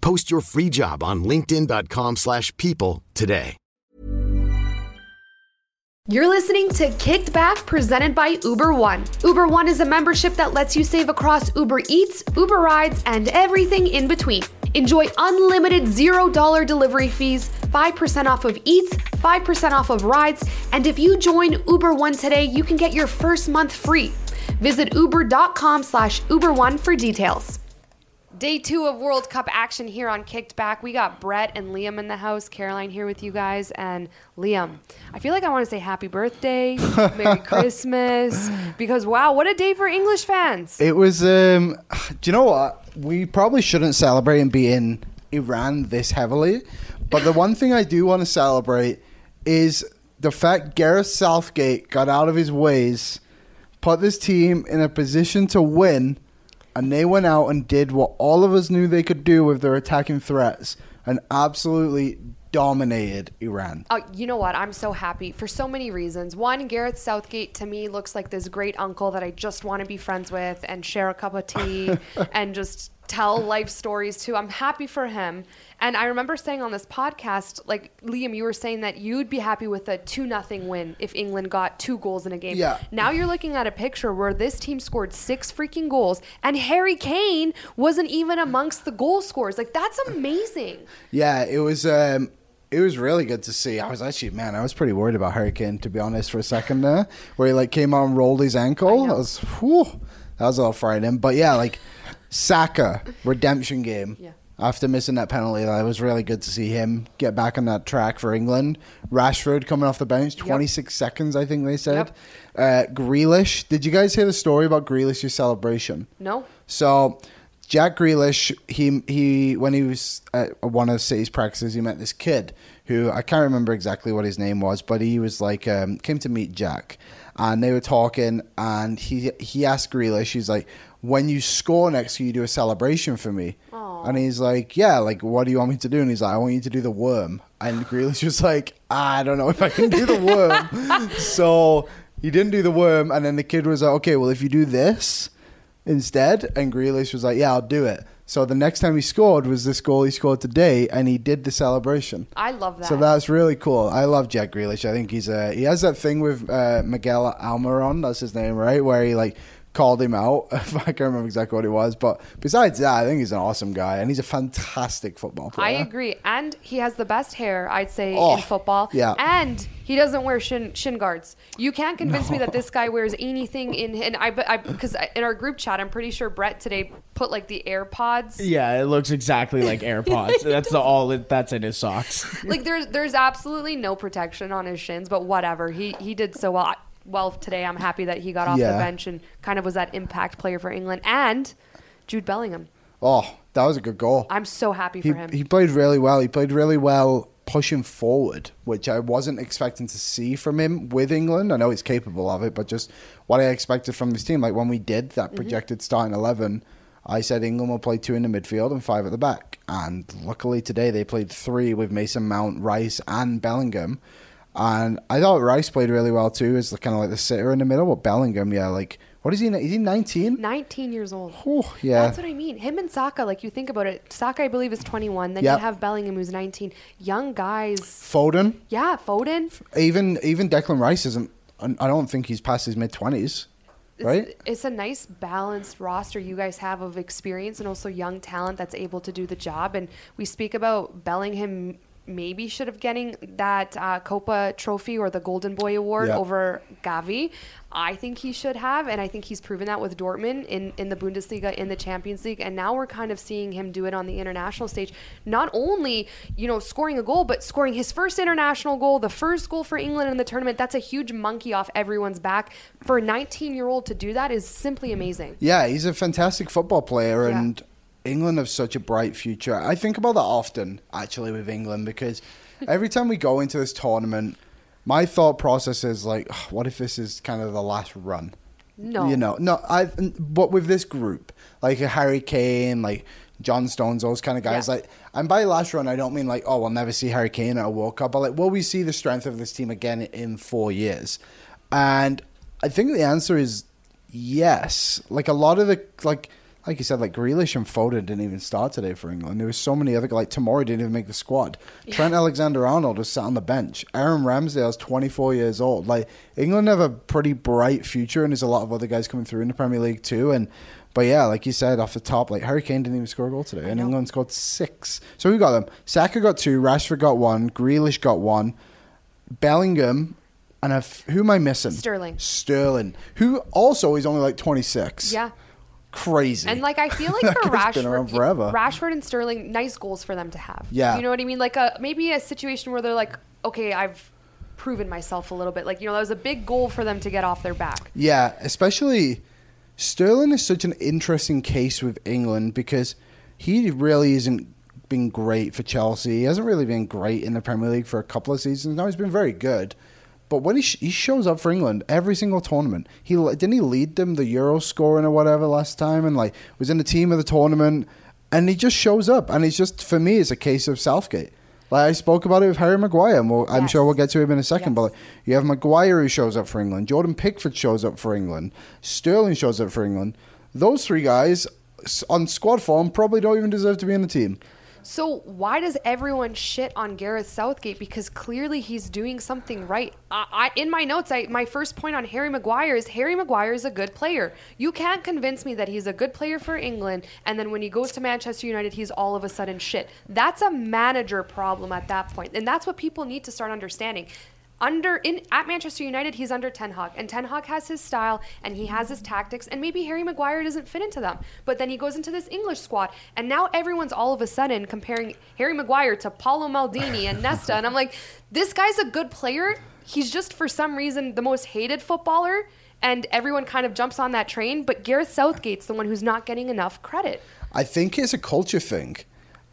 Post your free job on linkedin.com/people slash people today. You're listening to Kicked Back presented by Uber One. Uber One is a membership that lets you save across Uber Eats, Uber Rides, and everything in between. Enjoy unlimited $0 delivery fees, 5% off of Eats, 5% off of rides, and if you join Uber One today, you can get your first month free. Visit uber.com slash Uber One for details. Day two of World Cup action here on Kicked Back. We got Brett and Liam in the house. Caroline here with you guys. And Liam, I feel like I want to say happy birthday, Merry Christmas, because wow, what a day for English fans. It was. Um, do you know what? We probably shouldn't celebrate and be in Iran this heavily. But the one thing I do want to celebrate is the fact Gareth Southgate got out of his ways, put this team in a position to win, and they went out and did what all of us knew they could do with their attacking threats and absolutely dominated Iran. Oh, you know what? I'm so happy for so many reasons. One, Gareth Southgate to me looks like this great uncle that I just want to be friends with and share a cup of tea and just tell life stories to. I'm happy for him. And I remember saying on this podcast, like Liam, you were saying that you'd be happy with a two nothing win if England got two goals in a game. Yeah. Now you're looking at a picture where this team scored six freaking goals and Harry Kane wasn't even amongst the goal scorers. Like that's amazing. Yeah, it was. Um, it was really good to see. I was actually, man, I was pretty worried about Harry Kane to be honest for a second there, where he like came and rolled his ankle. That was, whew, that was a little frightening. But yeah, like Saka redemption game. Yeah. After missing that penalty, that was really good to see him get back on that track for England. Rashford coming off the bench, 26 seconds, I think they said. Uh, Grealish, did you guys hear the story about Grealish's celebration? No? So Jack Grealish, he he when he was at one of City's practices, he met this kid who I can't remember exactly what his name was, but he was like um, came to meet Jack, and they were talking, and he he asked Grealish, he's like, when you score next, can you do a celebration for me? And he's like, yeah, like what do you want me to do? And he's like, I want you to do the worm. And Grealish was like, I don't know if I can do the worm. so he didn't do the worm, and then the kid was like, okay, well if you do this instead, and Grealish was like, yeah, I'll do it. So the next time he scored was this goal he scored today, and he did the celebration. I love that. So that's really cool. I love Jack Grealish. I think he's a he has that thing with uh, Miguel Almiron. That's his name, right? Where he like called him out. I can't remember exactly what it was, but besides that, I think he's an awesome guy, and he's a fantastic football player. I agree. And he has the best hair, I'd say, Oh, in football. yeah. And he doesn't wear shin, shin guards. You can't convince me that this guy wears anything in. And I, but I, because in our group chat, I'm pretty sure Brett today put like the AirPods. Yeah, it looks exactly like AirPods. that's the all it, that's in his socks. Like there's there's absolutely no protection on his shins, but whatever. He he did so well. Well today, I'm happy that he got off Yeah. the bench and kind of was that impact player for England and Jude Bellingham. Oh, that was a good goal. I'm so happy he, him. he played really well. He played really well pushing forward, which I wasn't expecting to see from him with England. I know he's capable of it, but just what I expected from this team. Like when we did Mm-hmm. that projected starting 11, I said England will play two in the midfield and five at the back. And luckily today they played three with Mason Mount, Rice, and Bellingham. And I thought Rice played really well too, as kind of like the sitter in the middle. But Bellingham, yeah, like what is he? Is he 19? 19 years old. Oh yeah. That's what I mean. Him and Saka, like you think about it, Saka, I believe, is 21. Then Yep. you have Bellingham, who's 19. Young guys. Foden, Yeah, Foden. even even Declan Rice isn't. I don't think he's past his mid twenties, right? It's, it's a nice balanced roster you guys have of experience and also young talent that's able to do the job. And we speak about Bellingham maybe should have getting that uh, Kopa Trophy or the Golden Boy Award Yeah. over Gavi. I think he should have, and I think he's proven that with Dortmund in, in the Bundesliga, in the Champions League, and now we're kind of seeing him do it on the international stage. Not only, you know, scoring a goal, but scoring his first international goal, the first goal for England in the tournament. That's a huge monkey off everyone's back. For a 19 year old to do that is simply amazing. Yeah, he's a fantastic football player, Yeah. and England have such a bright future. I think about that often, actually, with England, because every time we go into this tournament, my thought process is like, "Ugh, what if this is kind of the last run? No. You know, no, I, but with this group, like a Harry Kane, like John Stones, those kind of guys, Yeah. like, and by last run, I don't mean like, oh, we'll never see Harry Kane at a World Cup, but like, will we see the strength of this team again in four years? And I think the answer is yes. Like a lot of the like like you said, like Grealish and Foden didn't even start today for England. There was so many other like Tomori didn't even make the squad. Trent Alexander Arnold was sat on the bench. Aaron Ramsdale's twenty four years old. Like England have a pretty bright future, and there's a lot of other guys coming through in the Premier League too. And but yeah, like you said off the top, like Harry Kane didn't even score a goal today, and. England scored six. So we got them. Saka got two. Rashford got one. Grealish got one. Bellingham. And a f- who am I missing? Sterling. Sterling, who also is only like 26. Yeah. Crazy. And like I feel like for guy's been around Rashford, forever. Rashford and Sterling, nice goals for them to have. Yeah. you know what I mean. Like a maybe a situation where they're like, okay, I've proven myself a little bit. Like you know, that was a big goal for them to get off their back. Yeah, especially Sterling is such an interesting case with England because he really isn't been great for Chelsea. He hasn't really been great in the Premier League for a couple of seasons. Now he's been very good. But when he, sh- he shows up for England every single tournament, he didn't he lead them the Euro scoring or whatever last time, and like was in the team of the tournament, and he just shows up, and he's just for me it's a case of Southgate. Like I spoke about it with Harry Maguire, and we'll, I'm sure we'll get to him in a second. Yes. But like, you have Maguire who shows up for England, Jordan Pickford shows up for England, Sterling shows up for England. Those three guys on squad form probably don't even deserve to be in the team. So why does everyone shit on Gareth Southgate? Because clearly he's doing something right. I, I, in my notes, I, my first point on Harry Maguire is Harry Maguire is a good player. You can't convince me that he's a good player for England, and then when he goes to Manchester United, he's all of a sudden shit. That's a manager problem at that point, and that's what people need to start understanding. Under in at Manchester United, he's under Ten Hag, and Ten Hag has his style and he has his tactics, and maybe Harry Maguire doesn't fit into them. But then he goes into this English squad, and now everyone's all of a sudden comparing Harry Maguire to Paolo Maldini and Nesta, and I'm like, this guy's a good player. He's just for some reason the most hated footballer, and everyone kind of jumps on that train. But Gareth Southgate's the one who's not getting enough credit. I think it's a culture thing,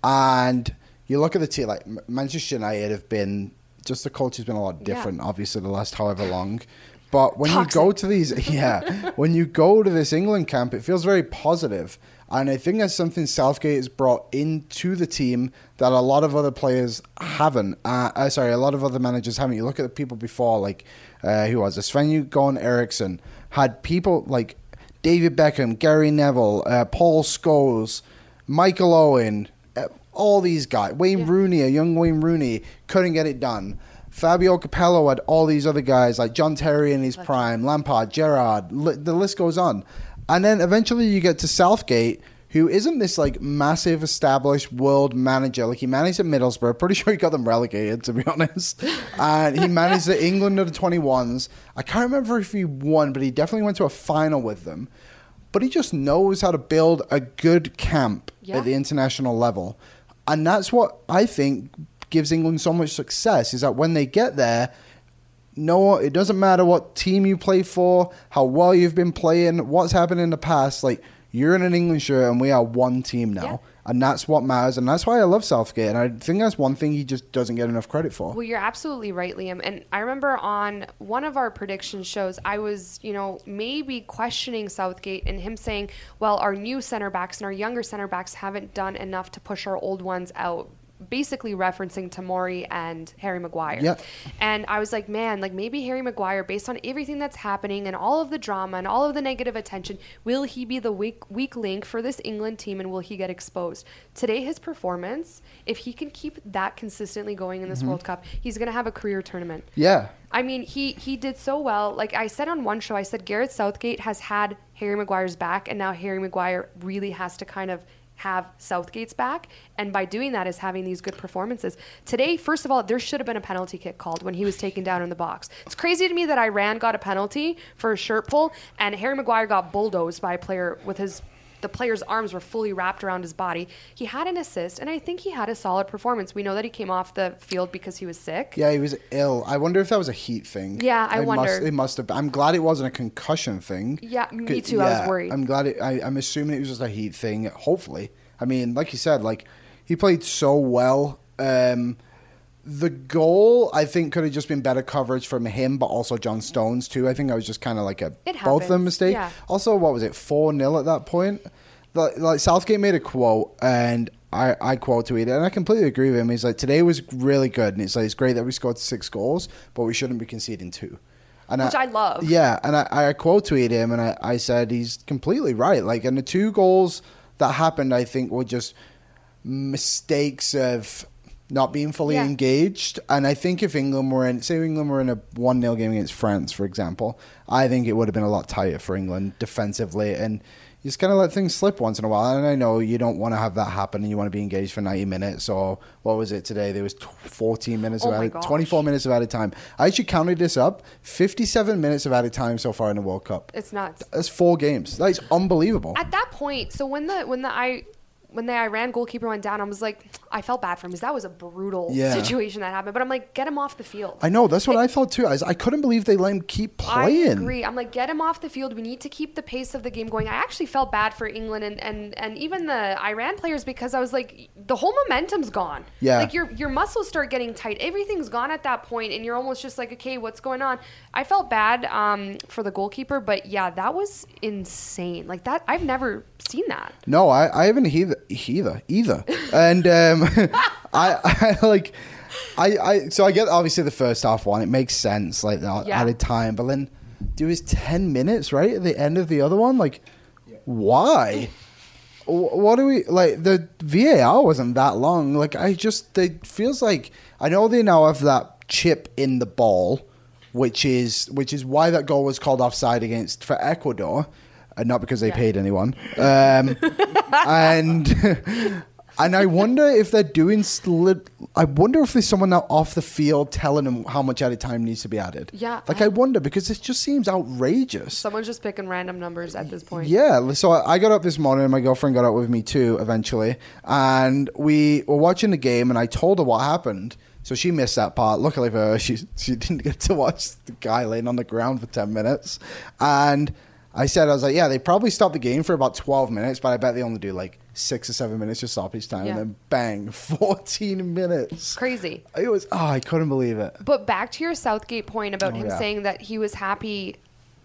and you look at the team like Manchester United have been just the culture's been a lot different, obviously the last however long. But when Toxic. you go to these, yeah, when you go to this England camp, it feels very positive. positive, and I think that's something Southgate has brought into the team that a lot of other players haven't. Uh, uh, sorry, a lot of other managers haven't. You look at the people before, like uh, who was it? Sven-Göran Eriksson had people like David Beckham, Gary Neville, uh, Paul Scholes, Michael Owen, uh, all these guys. Wayne Rooney, a young Wayne Rooney, couldn't get it done. Fabio Capello had all these other guys like John Terry in his prime, Lampard, Gerrard. Li- the list goes on. And then eventually you get to Southgate, who isn't this like massive established world manager. Like he managed at Middlesbrough. Pretty sure he got them relegated, to be honest. and he managed the England under 21s. I can't remember if he won, but he definitely went to a final with them. But he just knows how to build a good camp Yeah. at the international level. And that's what I think gives England so much success is that when they get there, no, it doesn't matter what team you play for, how well you've been playing, what's happened in the past. Like you're in an England shirt, and we are one team now, Yeah. And that's what matters. And that's why I love Southgate. And I think that's one thing he just doesn't get enough credit for. Well, you're absolutely right, Liam. And I remember on one of our prediction shows, I was, you know, maybe questioning Southgate and him saying, well, our new center backs and our younger center backs haven't done enough to push our old ones out. Basically referencing Tomori and Harry Maguire. Yeah. And I was like, man, like maybe Harry Maguire, based on everything that's happening and all of the drama and all of the negative attention, will he be the weak weak link for this England team and will he get exposed? Today, his performance, if he can keep that consistently going in this mm-hmm. World Cup, he's going to have a career tournament. yeah. I mean, he he did so well. Like I said on one show, I said Gareth Southgate has had Harry Maguire's back, and now Harry Maguire really has to kind of have Southgate's back, and by doing that is having these good performances. Today, first of all, there should have been a penalty kick called when he was taken down in the box. It's crazy to me that Iran got a penalty for a shirt pull, and Harry Maguire got bulldozed by a player with his the player's arms were fully wrapped around his body. He had an assist, and I think he had a solid performance. We know that he came off the field because he was sick. Yeah, he was ill. I wonder if that was a heat thing. Yeah, I it wonder. Must, it must have. I'm glad it wasn't a concussion thing. Yeah, me too, I was worried. I'm glad. It, I, I'm assuming it was just a heat thing. Hopefully, I mean, like you said, like he played so well. Um, the goal, I think, could have just been better coverage from him, but also John Stones too. I think that was just kind of like a both of them mistake. yeah. Also, what was it, four 0 at that point? Like, like Southgate made a quote, and I, I quote tweeted, and I completely agree with him. He's like, "Today was really good, and it's like it's great that we scored six goals, but we shouldn't be conceding two. And Which I love. Yeah, and I, I quote tweeted him, and I, I said he's completely right. Like, and the two goals that happened, I think, were just mistakes of not being fully Yeah. engaged. And I think if England were in, say, England were in a 1 0 game against France, for example, I think it would have been a lot tighter for England defensively. And you just kind of let things slip once in a while. And I know you don't want to have that happen and you want to be engaged for 90 minutes. Or what was it today? There was 14 minutes Oh of added, 24 minutes of added time. I actually counted this up 57 minutes of added time so far in the World Cup. It's nuts. That's four games. That is unbelievable. At that point, so when the when the I when the Iran goalkeeper went down, I was like, I felt bad for him because that was a brutal Yeah. situation that happened. But I'm like, get him off the field. I know. That's what I thought too. I, was- I couldn't believe they let him keep playing. I agree. I'm like, get him off the field. We need to keep the pace of the game going. I actually felt bad for England and, and, and even the Iran players because I was like, the whole momentum's gone. Yeah. Like your your muscles start getting tight. Everything's gone at that point, and you're almost just like, okay, what's going on? I felt bad um, for the goalkeeper, but yeah, that was insane. Like that, I've never seen that. No, I, I haven't either, either, either. And um, I, I like, I, I, so I get obviously the first half one. It makes sense, like the Yeah. added time. But then, do his ten minutes right at the end of the other one? Like, why? Wh- What do we like? The VAR wasn't that long. Like, I just it feels like I know they now have that chip in the ball, which is which is why that goal was called offside against for Ecuador, and not because they Yeah. paid anyone. Um, and and I wonder if they're doing. Sli- I wonder if there's someone now off the field telling them how much added time needs to be added. Yeah, like I- I wonder because it just seems outrageous. Someone's just picking random numbers at this point. Yeah, so I got up this morning, and my girlfriend got up with me too eventually, and we were watching the game, and I told her what happened. So she missed that part. Luckily for her, she she didn't get to watch the guy laying on the ground for ten minutes. And I said, I was like, yeah, they probably stopped the game for about twelve minutes, but I bet they only do like six or seven minutes of stoppage time, Yeah. and then bang, fourteen minutes. Crazy. It was oh, I couldn't believe it. But back to your Southgate point about Oh, him yeah. saying that he was happy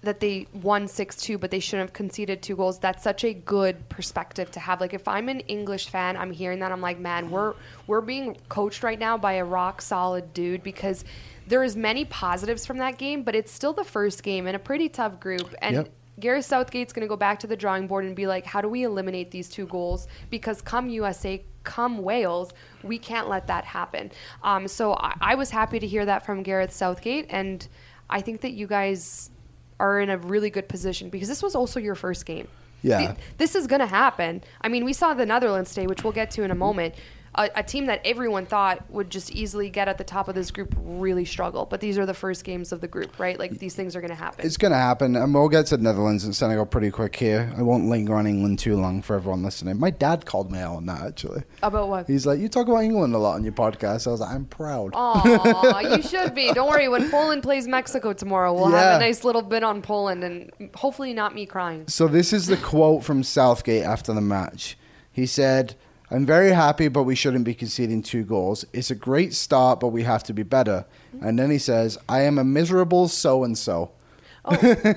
that they won 6-2 but they shouldn't have conceded two goals. That's such a good perspective to have. Like if I'm an English fan, I'm hearing that I'm like, "Man, we're we're being coached right now by a rock solid dude because there is many positives from that game, but it's still the first game in a pretty tough group and Yep. Gareth Southgate's going to go back to the drawing board and be like, how do we eliminate these two goals? Because come USA, come Wales, we can't let that happen. Um, so I, I was happy to hear that from Gareth Southgate, and I think that you guys are in a really good position because this was also your first game. Yeah. Th- this is going to happen. I mean, we saw the Netherlands today, which we'll get to in a moment. A, a team that everyone thought would just easily get at the top of this group really struggle. But these are the first games of the group, right? Like these things are going to happen. It's going to happen, and we'll get to Netherlands and Senegal pretty quick here. I won't linger on England too long for everyone listening. My dad called me out on that actually. About what? He's like, "You talk about England a lot on your podcast." I was like, "I'm proud." Aw, you should be. Don't worry. When Poland plays Mexico tomorrow, we'll have a nice little bit on Poland, and hopefully not me crying. So this is the quote from Southgate after the match. He said, "I'm very happy, but we shouldn't be conceding two goals. It's a great start, but we have to be better." Mm-hmm. And then he says, "I am a miserable so and so."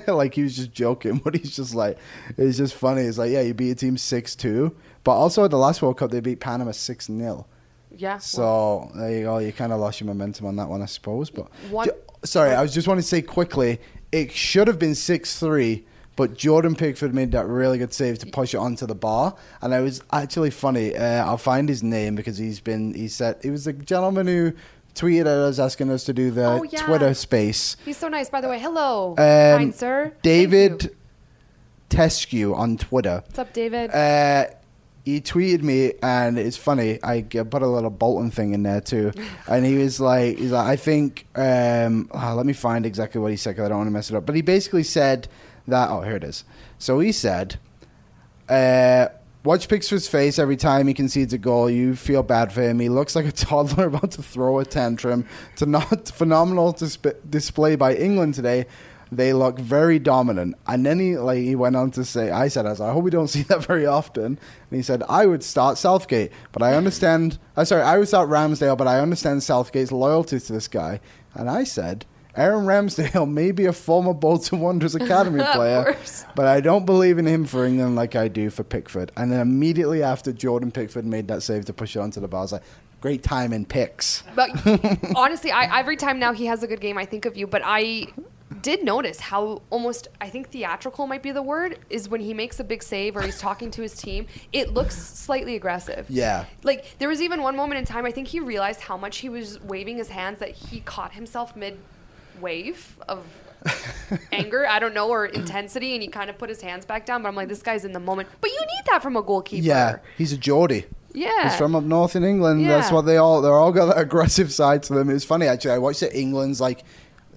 like he was just joking, but he's just like, it's just funny. It's like, yeah, you beat a team six two, but also at the last World Cup they beat Panama six 0 Yeah. So there you go. You kind of lost your momentum on that one, I suppose. But Ju- sorry, I was just want to say quickly, it should have been six three, but Jordan Pickford made that really good save to push it onto the bar, and it was actually funny. Uh, I'll find his name because he's been. He said he was the gentleman who tweeted at us asking us to do the Oh, yeah. Twitter space. He's so nice, by the way. Hello, Um, kind sir. David Teskew on Twitter. What's up, David? Uh, he tweeted me, and it's funny. I put a little Bolton thing in there too, and he was like, "He's like, I think. Um, ah, let me find exactly what he said because I don't want to mess it up. But he basically said that. Oh, here it is. So he said, uh, "Watch Pickford's face every time he concedes a goal. You feel bad for him. He looks like a toddler about to throw a tantrum. It's a not phenomenal disp- display by England today." They look very dominant, and then he like he went on to say, "I said, I, was like, I hope we don't see that very often." And he said, "I would start Southgate, but I understand. I'm sorry, I would start Ramsdale, but I understand Southgate's loyalty to this guy." And I said, "Aaron Ramsdale may be a former Bolton Wanderers academy player, but I don't believe in him for England like I do for Pickford." And then immediately after Jordan Pickford made that save to push it onto the bar, I was like, "Great time in picks." But honestly, I every time now he has a good game, I think of you. But I did notice how almost I think theatrical might be the word is when he makes a big save or he's talking to his team. It looks slightly aggressive. Yeah. Like there was even one moment in time I think he realized how much he was waving his hands that he caught himself mid wave of anger, I don't know, or intensity, and he kind of put his hands back down. But I'm like, this guy's in the moment. But you need that from a goalkeeper. Yeah, he's a Geordie. Yeah. He's from up north in England. That's what they all they're all got that aggressive side to them. It's funny actually. I watched it England's like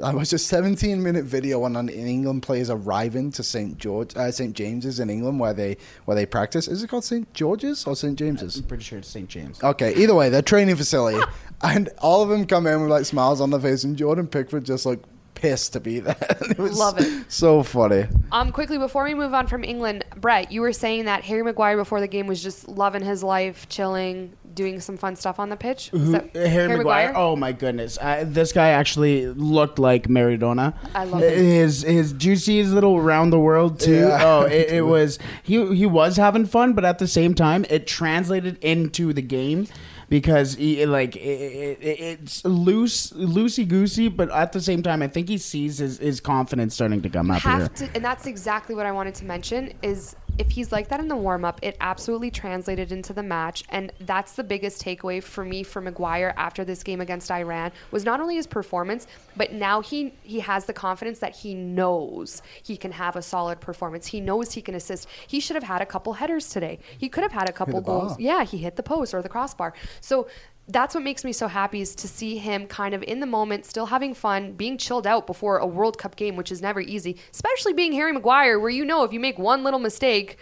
I watched a 17 minute video on an England players arriving to St George uh, St James's in England where they where they practice. Is it called St George's or St James's? I'm pretty sure it's St. James. Okay, either way, their training facility, and all of them come in with like smiles on their face, and Jordan Pickford just like pissed to be there. it was Love it. so funny. Um, quickly before we move on from England, Brett, you were saying that Harry Maguire before the game was just loving his life, chilling, doing some fun stuff on the pitch. Is that Harry, Maguire? Oh my goodness! Uh, this guy actually looked like Maradona. I love it. his his juicy little round the world too. Yeah. Oh, it, it was he he was having fun, but at the same time, it translated into the game because he like it, it, it's loose loosey goosey, but at the same time, I think he sees his, his confidence starting to come up here. to, and that's exactly what I wanted to mention is if he's like that in the warm up, it absolutely translated into the match, and that's the biggest takeaway for me for Maguire after this game against Iran was not only his performance, but now he he has the confidence that he knows he can have a solid performance. He knows he can assist. He should have had a couple headers today. He could have had a couple goals. Yeah, he hit the post or the crossbar. So that's what makes me so happy is to see him kind of in the moment, still having fun, being chilled out before a World Cup game, which is never easy, especially being Harry Maguire, where you know if you make one little mistake,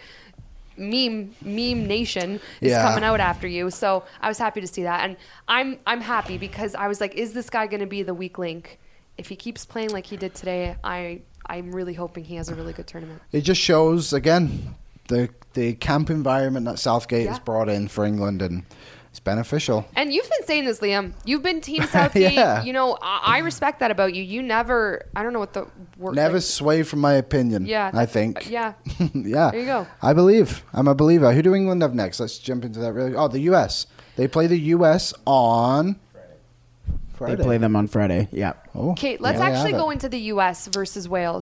meme meme nation is Yeah. coming out after you. So I was happy to see that, and I'm I'm happy because I was like, is this guy going to be the weak link? If he keeps playing like he did today, I I'm really hoping he has a really good tournament. It just shows again the the camp environment that Southgate has brought in for England, and it's beneficial. And you've been saying this, Liam. You've been Team Southgate. Yeah. You know, I, I respect that about you. You never, I don't know what the word. Never like- sway from my opinion. Yeah, I think. Uh, yeah. yeah. There you go. I believe. I'm a believer. Who do England have next? Let's jump into that really. Oh, the U.S. They play the U.S. on Friday. They play them on Friday. Yeah. Oh, Okay, let's there you actually go into the U.S. versus Wales.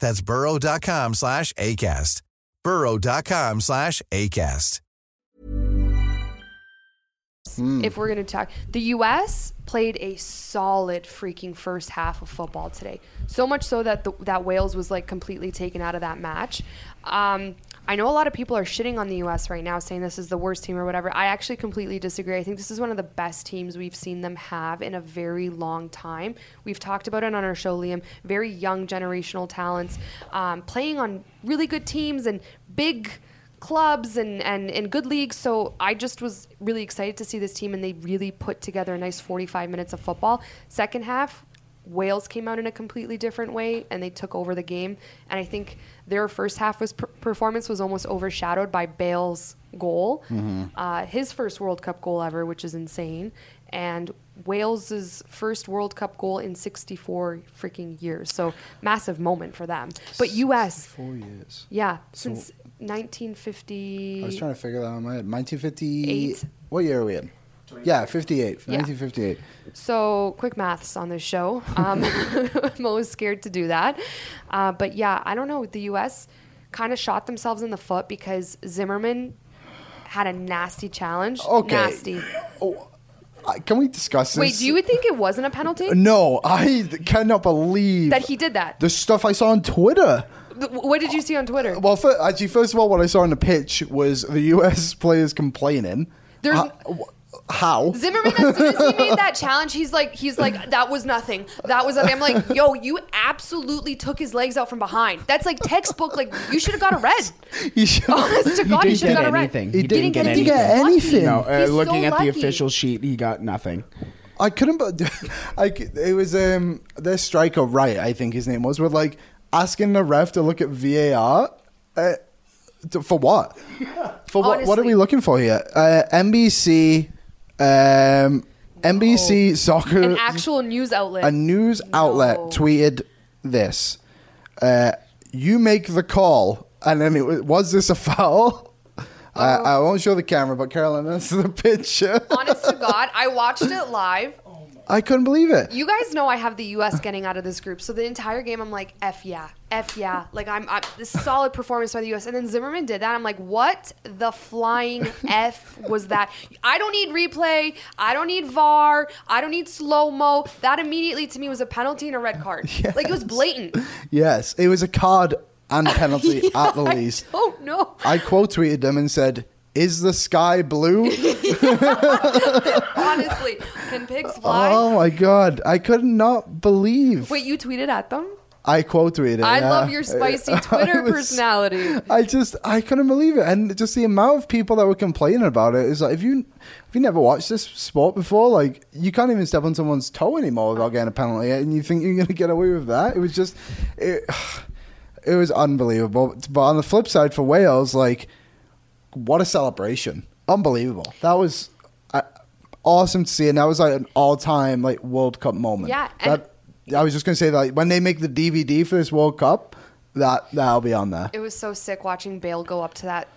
That's burrow.com slash ACAST. burrow.com slash ACAST. if we're going to talk. The U.S. played a solid freaking first half of football today. So much so that the, that Wales was like completely taken out of that match. Um, I know a lot of people are shitting on the U.S. right now, saying this is the worst team or whatever. I actually completely disagree. I think this is one of the best teams we've seen them have in a very long time. We've talked about it on our show, Liam. Very young generational talents, um, playing on really good teams and big clubs and, and, and good leagues. So I just was really excited to see this team, and they really put together a nice 45 minutes of football. Second half, Wales came out in a completely different way, and they took over the game. And I think their first half was per- performance was almost overshadowed by Bale's goal, uh, his first World Cup goal ever, which is insane, and Wales's first World Cup goal in 64 freaking years. So massive moment for them. But U.S. Four years. Yeah, since 1950. I was trying to figure that out in my head. 1950. What year are we in? Yeah, 58. Yeah. 1958. So quick maths on this show. Um, I'm always scared to do that. Uh, but yeah, I don't know. The U.S. kind of shot themselves in the foot because Zimmerman had a nasty challenge. Okay. Nasty. Oh, I- can we discuss this? Wait, do you think it wasn't a penalty? No, I cannot believe That he did that? The stuff I saw on Twitter. What did you see on Twitter? Well, fir- actually, first of all, what I saw on the pitch was the U.S. players complaining. There's- Uh, how? Zimmerman, as soon as he made that challenge, he's like, he's like, that was nothing. That was nothing. I'm like, yo, you absolutely took his legs out from behind. That's like textbook. Like, you should have got a red. He should- Honest to God, he didn't should have get got a red. anything. He He didn't didn't get get anything. anything. anything. No, uh, He's looking so at the official sheet, he got nothing. I couldn't. But I, c- it was um their striker, right? I think his name was. With like asking the ref to look at VAR. Uh, to- for what? For what? What are we looking for here? Uh, NBC, um, NBC soccer, An actual news outlet. a news outlet No. tweeted this. Uh, you make the call, and then it was, was this a foul? Uh, I won't show the camera, but Caroline, that's the picture. Honest to God, I watched it live. I couldn't believe it. You guys know I have the U.S. getting out of this group, so the entire game I'm like, f yeah, f yeah. Like I'm, I'm this solid performance by the U.S. And then Zimmerman did that. I'm like, what the flying f was that? I don't need replay. I don't need VAR. I don't need slow mo. That immediately to me was a penalty and a red card. Like it was blatant. Yes, it was a card and penalty at the least. Oh don't. I quote tweeted them and said, "Is the sky blue?" Honestly, can pigs fly? oh my god, I could not believe. Wait, you tweeted at them? I quote tweeted. I yeah. love your spicy I Twitter was- personality. I just I couldn't believe it, and just the amount of people that were complaining about it is like if you if you never watched this sport before, like you can't even step on someone's toe anymore without getting a penalty, and you think you're gonna get away with that? It was just it. It was unbelievable. But on the flip side, for Wales, like what a celebration! Unbelievable. That was uh, awesome to see, and that was like an all-time like World Cup moment. Yeah, that, I was just gonna say that like, when they make the DVD for this World Cup, that that'll be on there. It was so sick watching Bale go up to that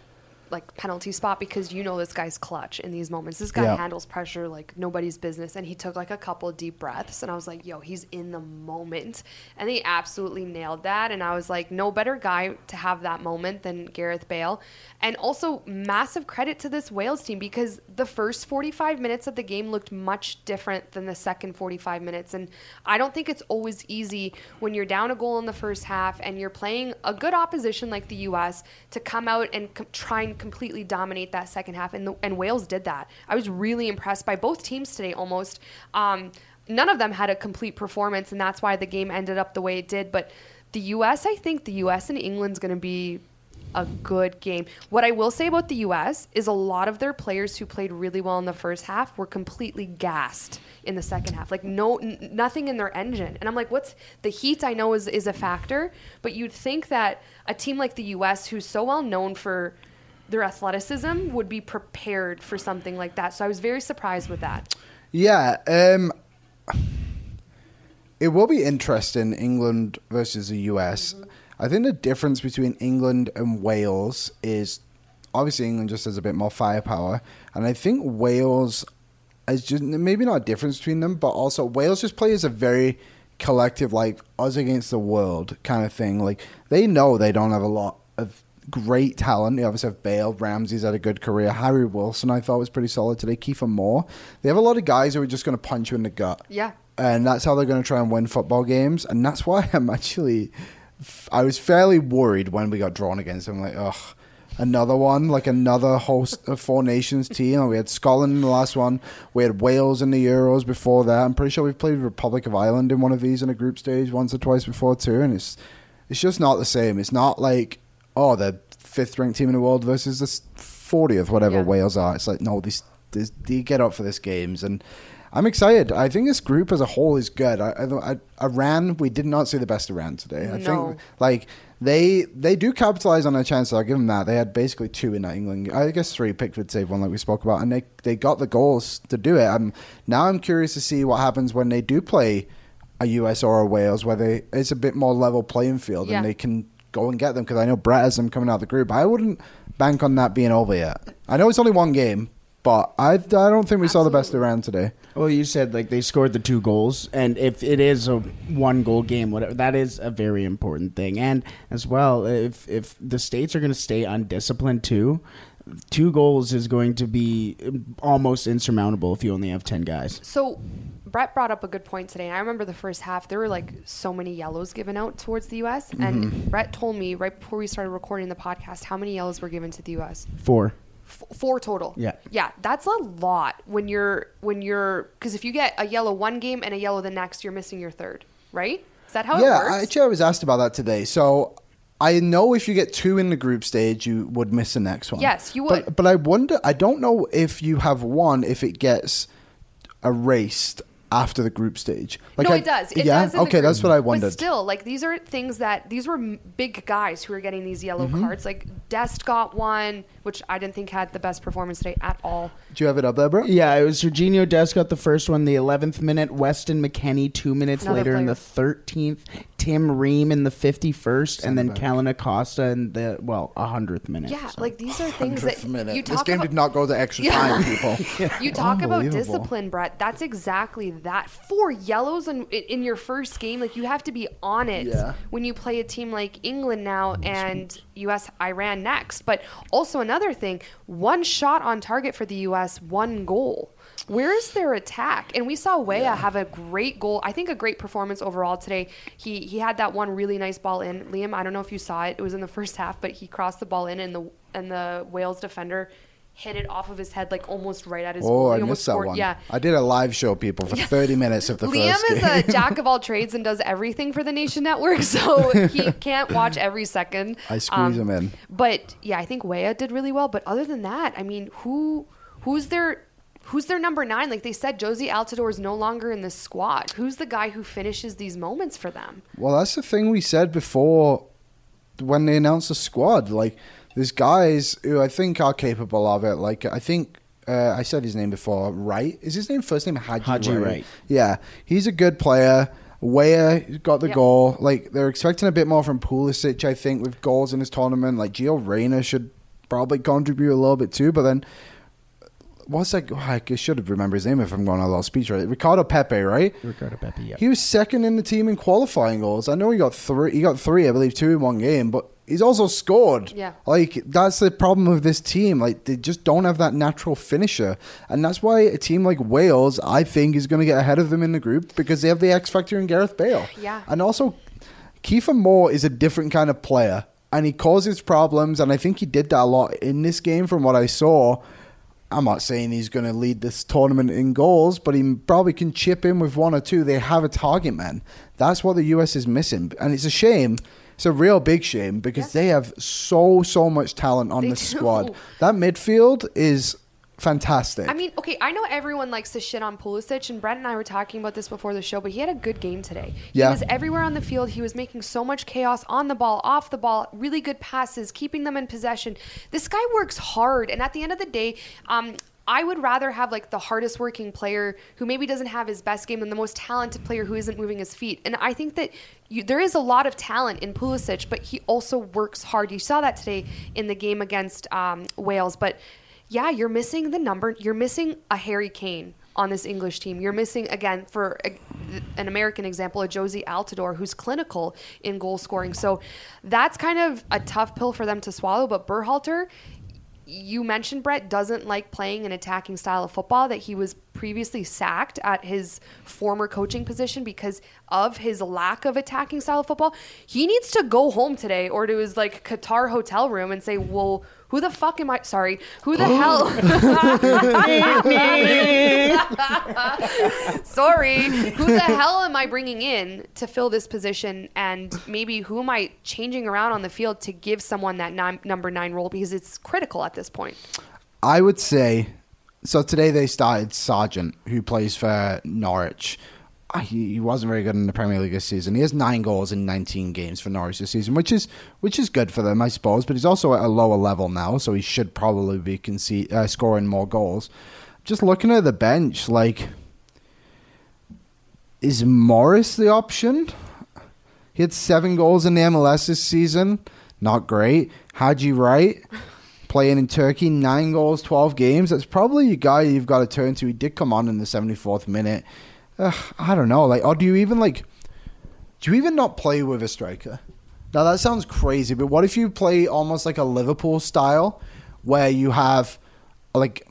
like penalty spot because you know this guy's clutch in these moments. This guy Yeah. handles pressure like nobody's business, and he took like a couple deep breaths, and I was like, "Yo, he's in the moment," and he absolutely nailed that. And I was like, "No better guy to have that moment than Gareth Bale." And also, massive credit to this Wales team because the first 45 minutes of the game looked much different than the second 45 minutes. And I don't think it's always easy when you're down a goal in the first half and you're playing a good opposition like the U.S. to come out and com- try and completely dominate that second half. And, the, and Wales did that. I was really impressed by both teams today almost. Um, none of them had a complete performance, and that's why the game ended up the way it did. But the U.S., I think the U.S. and England's going to be a good game. What I will say about the US is a lot of their players who played really well in the first half were completely gassed in the second half. Like no n- nothing in their engine. And I'm like what's the heat I know is is a factor, but you'd think that a team like the US who's so well known for their athleticism would be prepared for something like that. So I was very surprised with that. Yeah, um, it will be interesting England versus the US. I think the difference between England and Wales is obviously England just has a bit more firepower, and I think Wales is just maybe not a difference between them, but also Wales just play plays a very collective, like us against the world kind of thing. Like they know they don't have a lot of great talent. You obviously have Bale, Ramsey's had a good career. Harry Wilson, I thought was pretty solid today. Kiefer Moore. They have a lot of guys who are just going to punch you in the gut. Yeah. And that's how they're going to try and win football games. And that's why I'm actually, I was fairly worried when we got drawn against them. Like, ugh, another one, like another host of Four Nations team. We had Scotland in the last one. We had Wales in the Euros before that. I'm pretty sure we've played Republic of Ireland in one of these in a group stage once or twice before too. And it's, it's just not the same. It's not like, oh, the fifth ranked team in the world versus the 40th, whatever Yeah. Wales are. It's like, no, these, these, they get up for this games. And I'm excited. I think this group as a whole is good. I, I, I Iran, we did not see the best Iran today. I No. think like they they do capitalize on their chances. I'll give them that. They had basically two in that England. I guess three. Pickford saved one, like we spoke about, and they they got the goals to do it. I'm now I'm curious to see what happens when they do play a US or a Wales, where they it's a bit more level playing field Yeah. and they can go and get them. Because I know Brett has them coming out of the group. I wouldn't bank on that being over yet. I know it's only one game, but I I don't think we saw the best Absolutely. Iran today. Well, you said like they scored the two goals, and if it is a one goal game, whatever, that is a very important thing. And as well, if if the states are going to stay undisciplined too, two goals is going to be almost insurmountable if you only have ten guys. So Brett brought up a good point today. And I remember the first half, there were like so many yellows given out towards the U.S. And mm-hmm. Brett told me right before we started recording the podcast how many yellows were given to the U.S. Four. F- four total. Yeah. yeah, that's a lot when you're when you're because if you get a yellow one game and a yellow the next, you're missing your third, right? Is that how yeah, it works? actually, I was asked about that today. So I know if you get two in the group stage, you would miss the next one. Yes, you would. but I wonder. I don't know if you have one if it gets erased after the group stage. no, I- it does. It yeah. does okay, group. that's what I wondered. But still, like these are things that these were big guys who were getting these yellow Mm-hmm. cards. Like Dest got one, which I didn't think had the best performance today at all. Do you have it up there, bro? Yeah, it was Serginho Dest got the first one, the 11th minute. Weston McKennie two minutes Another later in the 13th. Tim Ream in the 51st, and then back. Kellyn Acosta in the well 100th minute. Yeah, so. like these are things that Hundredth minute. you This game about. did not go the extra Yeah. time, people. You talk about discipline, Brett. That's exactly that. Four yellows in, in your first game, like you have to be on it Yeah. when you play a team like England now and U.S. Iran next. But also another thing, one shot on target for the U.S., one goal. Where is their attack? And we saw Weah have a great goal. I think a great performance overall today. He he had that one really nice ball in. Liam, I don't know if you saw it. It was in the first half, but he crossed the ball in, and the and the Wales defender hit it off of his head, like almost right at his goal. Oh, I missed that one. Yeah. I did a live show, people, for 30 minutes of the Liam first is a jack of all trades and does everything for the Nation Network, so he can't watch every second. I squeeze um, him in. But yeah, I think Weah did really well. But other than that, I mean, who who's their who's their number nine? Like they said, Jozy Altidore is no longer in this squad. Who's the guy who finishes these moments for them? Well, that's the thing we said before when they announced the squad. Like, there's guys who I think are capable of it. Like, I think uh, I said his name before. Wright is his name first name Haji, Haji Wright. Yeah, he's a good player. Weah got the Yep. goal. Like they're expecting a bit more from Pulisic, I think, with goals in his tournament. Like Gio Reyna should probably contribute a little bit too. But then, what's that? oh, I should have remembered his name if I'm going on a little speech right. Ricardo Pepi, right? Ricardo Pepi. Yeah. He was second in the team in qualifying goals. I know he got three. He got three, I believe, two in one game, but he's also scored. Yeah. like that's the problem with this team. Like they just don't have that natural finisher, and that's why a team like Wales, I think, is going to get ahead of them in the group because they have the X factor in Gareth Bale. Yeah. and also Kiefer Moore is a different kind of player, and he causes problems, and I think he did that a lot in this game from what I saw. I'm not saying he's going to lead this tournament in goals, but he probably can chip in with one or two. They have a target man. That's what the US is missing, and it's a shame. It's a real big shame because they have so so much talent on do. squad. That midfield is fantastic. I mean, okay, I know everyone likes to shit on Pulisic, and Brent and I were talking about this before the show, but he had a good game today. He Yeah. was everywhere on the field. He was making so much chaos on the ball, off the ball, really good passes, keeping them in possession. This guy works hard, and at the end of the day, um, I would rather have like the hardest working player who maybe doesn't have his best game than the most talented player who isn't moving his feet. And I think that you, there is a lot of talent in Pulisic, but he also works hard. You saw that today in the game against um, Wales, but yeah, you're missing the number. You're missing a Harry Kane. on this English team. You're missing again for a, an American example, a Jozy Altidore who's clinical in goal scoring. So that's kind of a tough pill for them to swallow. But Berhalter, you mentioned Brett doesn't like playing an attacking style of football that he was previously sacked at his former coaching position because of his lack of attacking style of football. He needs to go home today or to his like Qatar hotel room and say, "Well, who the fuck am I? Sorry, who the oh. hell? sorry, who the hell am I bringing in to fill this position? And maybe who am I changing around on the field to give someone that nine, number nine role because it's critical at this point. I would say so. Today they started Sargent, who plays for Norwich. He, he wasn't very good in the Premier League this season. He has nine goals in 19 games for Norwich this season, which is which is good for them, I suppose. But he's also at a lower level now, so he should probably be conce- uh, scoring more goals. Just looking at the bench, like, is Morris the option? He had seven goals in the MLS this season. Not great. Haji Wright playing in Turkey, nine goals, 12 games. That's probably a guy you've got to turn to. He did come on in the 74th minute. Ugh, I don't know. Like, or do you even, like, do you even not play with a striker? Now, that sounds crazy, but what if you play almost like a Liverpool style where you have, like,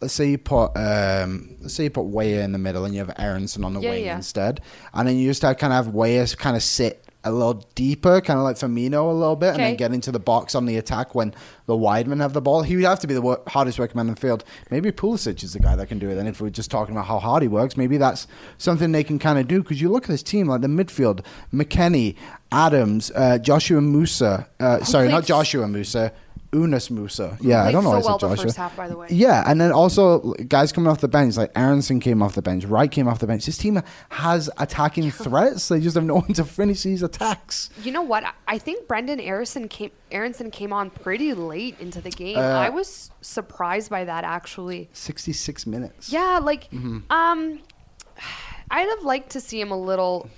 let's say you put um, let's say you put Weah in the middle and you have Aaronson on the Yeah, wing yeah. instead, and then you just have kind of have Weah kind of sit a little deeper, kind of like Firmino a little bit, and then get into the box on the attack when the wide men have the ball. He would have to be the wor- hardest working man in the field. Maybe Pulisic is the guy that can do it. Then if we're just talking about how hard he works, maybe that's something they can kind of do. Because you look at this team, like the midfield, McKennie, Adams, uh, Joshua Musa. Uh, sorry, not Joshua Musa. Yunus Musah. Yeah, I don't know. so why I said the first half, by the way. Yeah, and then also guys coming off the bench, like Aaronson came off the bench, Wright came off the bench. This team has attacking threats. They just have no one to finish these attacks. You know what? I think Brenden Aaronson came Aaronson came on pretty late into the game. Uh, I was surprised by that actually. 66 minutes. Yeah, like Mm-hmm. um I'd have liked to see him a little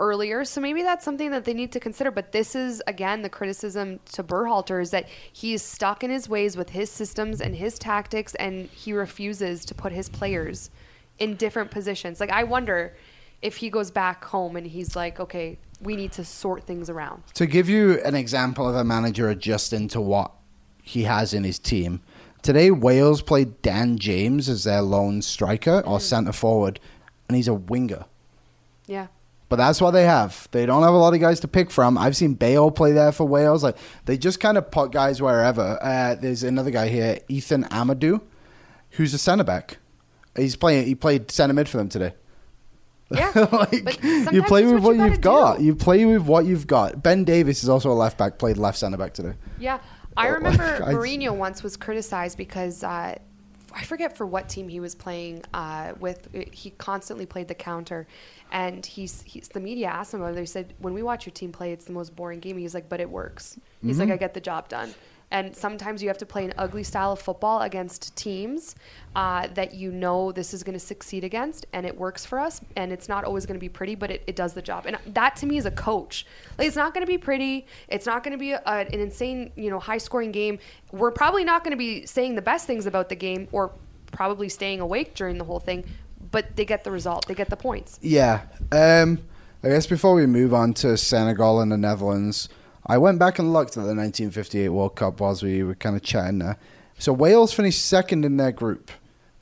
earlier. So maybe that's something that they need to consider. But this is again the criticism to Berhalter is that he's stuck in his ways with his systems and his tactics and he refuses to put his players in different positions. Like I wonder if he goes back home and he's like, okay, we need to sort things around. To give you an example of a manager adjusting to what he has in his team, today Wales played Dan James as their lone striker or mm. centre forward, and he's a winger. Yeah. But that's what they have. They don't have a lot of guys to pick from. I've seen Bale play there for Wales. Like they just kind of put guys wherever. Uh, there's another guy here, Ethan Ampadu, who's a centre back. He's playing. He played centre mid for them today. Yeah. like you play with what you you've gotta do. You play with what you've got. Ben Davies is also a left back. Played left centre back today. Yeah, I Oh, remember I- Mourinho once was criticized because uh, I forget for what team he was playing uh, with. He constantly played the counter, and he's, he's the media asked him about it. They said, "When we watch your team play, it's the most boring game." He's like, "But it works." He's Mm-hmm. like, "I get the job done." And sometimes you have to play an ugly style of football against teams uh, that you know this is going to succeed against, and it works for us. And it's not always going to be pretty, but it, it does the job. And that to me is a coach. Like it's not going to be pretty. It's not going to be a, an insane, you know, high scoring game. We're probably not going to be saying the best things about the game, or probably staying awake during the whole thing. But they get the result. They get the points. Yeah. Um, I guess before we move on to Senegal and the Netherlands, I went back and looked at the 1958 World Cup whilst we were kind of chatting there. So Wales finished second in their group,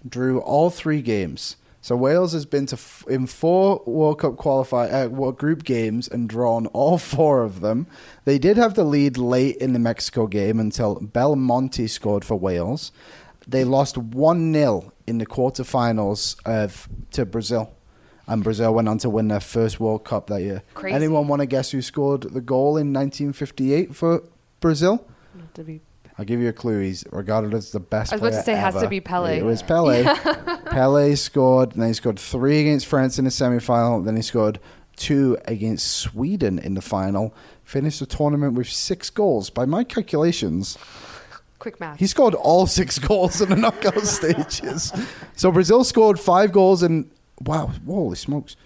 drew all three games. So Wales has been to f- in four World Cup qualify uh, World group games and drawn all four of them. They did have the lead late in the Mexico game until Belmonte scored for Wales. They lost one 0 in the quarterfinals of to Brazil and Brazil went on to win their first World Cup that year. Crazy. Anyone want to guess who scored the goal in 1958 for Brazil? To be I'll give you a clue. He's regarded as the best. I was about to say it has to be Pele. It was Pele. Pele scored, and then he scored three against France in the semi-final. Then he scored two against Sweden in the final. Finished the tournament with six goals. By my calculations, quick math. he scored all six goals in the knockout stages. So Brazil scored five goals in. Wow, holy smokes!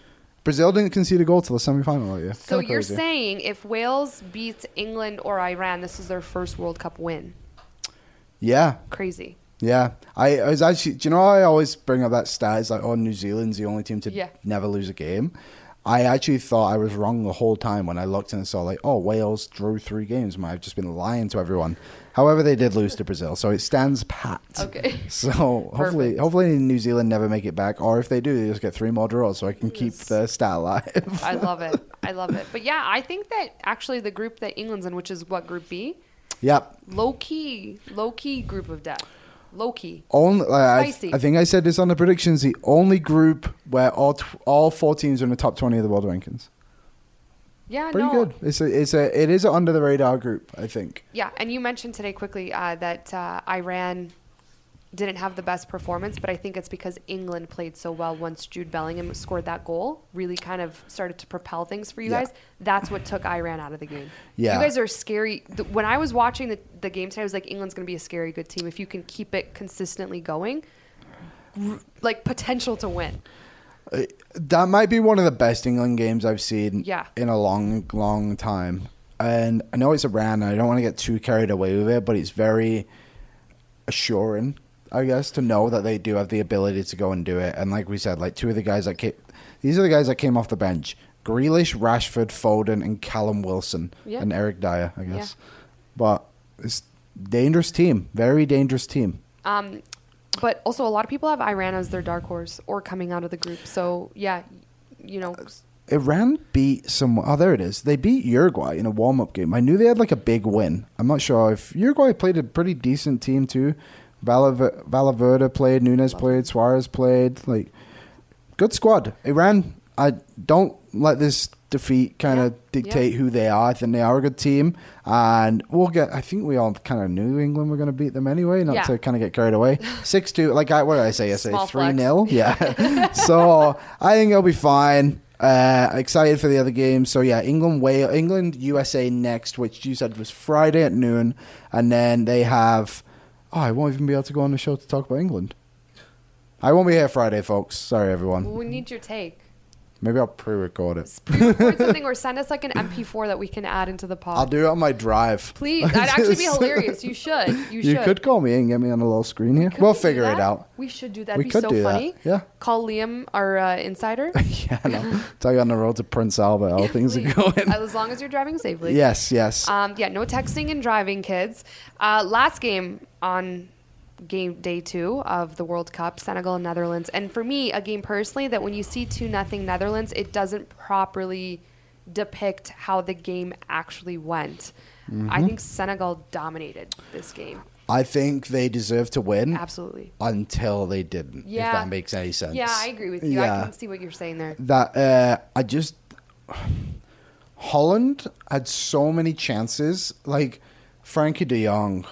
Brazil didn't concede a goal till the semi-final that year. So Kinda you're crazy. saying if Wales beats England or Iran, this is their first World Cup win? Yeah, Crazy. Yeah, I, I was actually. Do you know? I always bring up that stat. It's like, oh, New Zealand's the only team to Yeah. never lose a game. I actually thought I was wrong the whole time when I looked and saw like, oh, Wales drew three games. I've just been lying to everyone. However, they did lose to Brazil, so it stands pat. Okay. So hopefully, Perfect. hopefully New Zealand never make it back, or if they do, they just get three more draws, so I can keep the stat alive. I love it. I love it. But yeah, I think that actually the group that England's in, which is what Group B, yep. low key, low key group of death. Low key. Only, like, uh, I. I think I said this on the predictions. The only group where all all four teams are in the top twenty of the world rankings. Yeah, Pretty no. good. It's a, it's a, it is an under the radar group. I think. Yeah, and you mentioned today quickly uh, that uh, Iran didn't have the best performance, but I think it's because England played so well once Jude Bellingham scored that goal. Really kind of started to propel things for you Yeah. guys. That's what took Iran out of the game. Yeah. You guys are scary. When I was watching the, the game today, I was like, England's going to be a scary good team. If you can keep it consistently going, like potential to win. That might be one of the best England games I've seen Yeah. in a long, long time. And I know it's Iran, and I don't want to get too carried away with it, but it's very assuring, I guess, to know that they do have the ability to go and do it. And like we said, like two of the guys that came, these are the guys that came off the bench: Grealish, Rashford, Foden, and Callum Wilson, Yeah. and Eric Dier, I guess. But it's dangerous team, very dangerous team. Um, but also, a lot of people have Iran as their dark horse or coming out of the group. So, yeah, you know, Iran beat some. Oh, there it is. They beat Uruguay in a warm up game. I knew they had like a big win. I'm not sure if Uruguay played a pretty decent team too. Valverde played, Nunez played, Suarez played. Like, good squad. Iran, I don't let this defeat kind Yeah, of dictate who they are. I think they are a good team. And we'll get, I think we all kind of knew England were going to beat them anyway, not Yeah. to kind of get carried away. 6 2, like, I, what did I say? Small 3 flex. 0? Yeah. so I think it'll be fine. Uh, excited for the other games. So yeah, England, Wales, England, USA next, which you said was Friday at noon, and then they have. Oh, I won't even be able to go on the show to talk about England. I won't be here Friday, folks. Sorry, everyone. we need your take. Maybe I'll pre-record it. Pre-record something or send us like an MP4 that we can add into the pod. I'll do it on my drive. Please, that'd actually be hilarious. You should. You, should. You, could call me and get me on a little screen here. Could we'll we figure it out. We should do that. We be could so do that. Yeah. Call Liam, our uh, insider. yeah, no. Tell you on the road to Prince Albert how things are going. As long as you're driving safely. Yes, yes. Um, yeah, no texting and driving, kids. Uh, last game on game day two of the World Cup, Senegal and Netherlands. And for me, a game personally that when you see 2 nothing Netherlands, it doesn't properly depict how the game actually went. Mm-hmm. I think Senegal dominated this game. I think they deserve to win. Absolutely. until they didn't. Yeah. If that makes any sense. Yeah, I agree with you. Yeah. I can see what you're saying there. That uh, I just Holland had so many chances. Like Frenkie De Jong.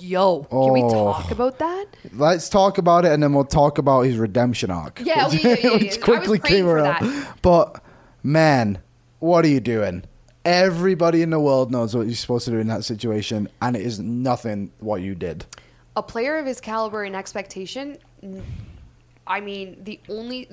Yo, can we Oh. talk about that? Let's talk about it, and then we'll talk about his redemption arc. Yeah, which- yeah, yeah, yeah, which yeah. I was quickly praying came for around. that. But man, what are you doing? Everybody in the world knows what you're supposed to do in that situation, and it is nothing what you did. a player of his caliber and expectation n- i mean the only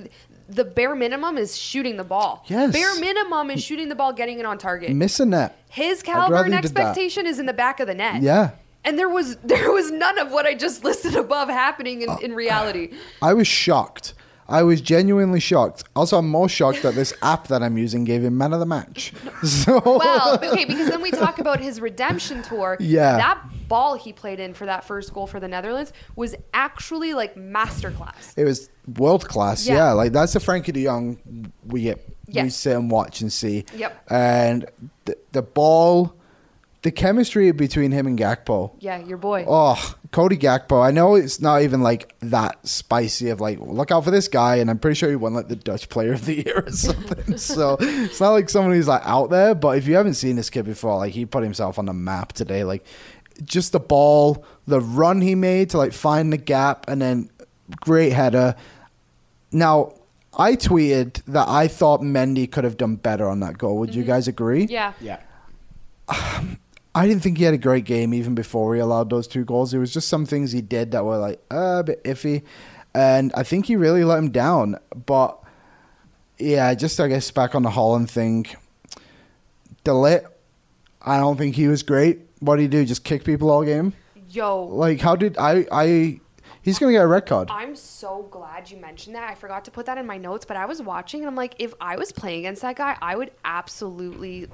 the bare minimum is shooting the ball Yes. bare minimum is shooting the ball getting it on target Miss a net. his caliber rather and you did that. expectation is in the back of the net Yeah. And there was there was none of what i just listed above happening in, Uh, in reality I was shocked. I was genuinely shocked. Also, I'm more shocked that this app that I'm using gave him man of the match. So well okay because then we talk about his redemption tour Yeah. that ball he played in for that first goal for the netherlands was actually like masterclass it was world class. Yeah. Yeah. like that's the Frenkie De Jong we get. Yes. We sit and watch and see. Yep. And the, the ball, the chemistry between him and Gakpo. yeah your boy Oh, Cody Gakpo. I know it's not even like that spicy of like, look out for this guy. And I'm pretty sure he won like the Dutch player of the year or something. so it's not like someone who's like out there. But if you haven't seen this kid before, like he put himself on the map today. Like just the ball, the run he made to like find the gap and then great header. Now, I tweeted that I thought Mendy could have done better on that goal. Would you mm-hmm. guys agree? yeah Yeah. I didn't think he had a great game even before he allowed those two goals. There was just some things he did that were like uh, a bit iffy, and I think he really let him down. But yeah, just I guess back on the Holland thing, De Ligt, I don't think he was great. What did he do? Just kick people all game? yo Like how did I? I He's going to get a red card. I'm so glad you mentioned that. I forgot to put that in my notes, but I was watching and I'm like, if I was playing against that guy, I would absolutely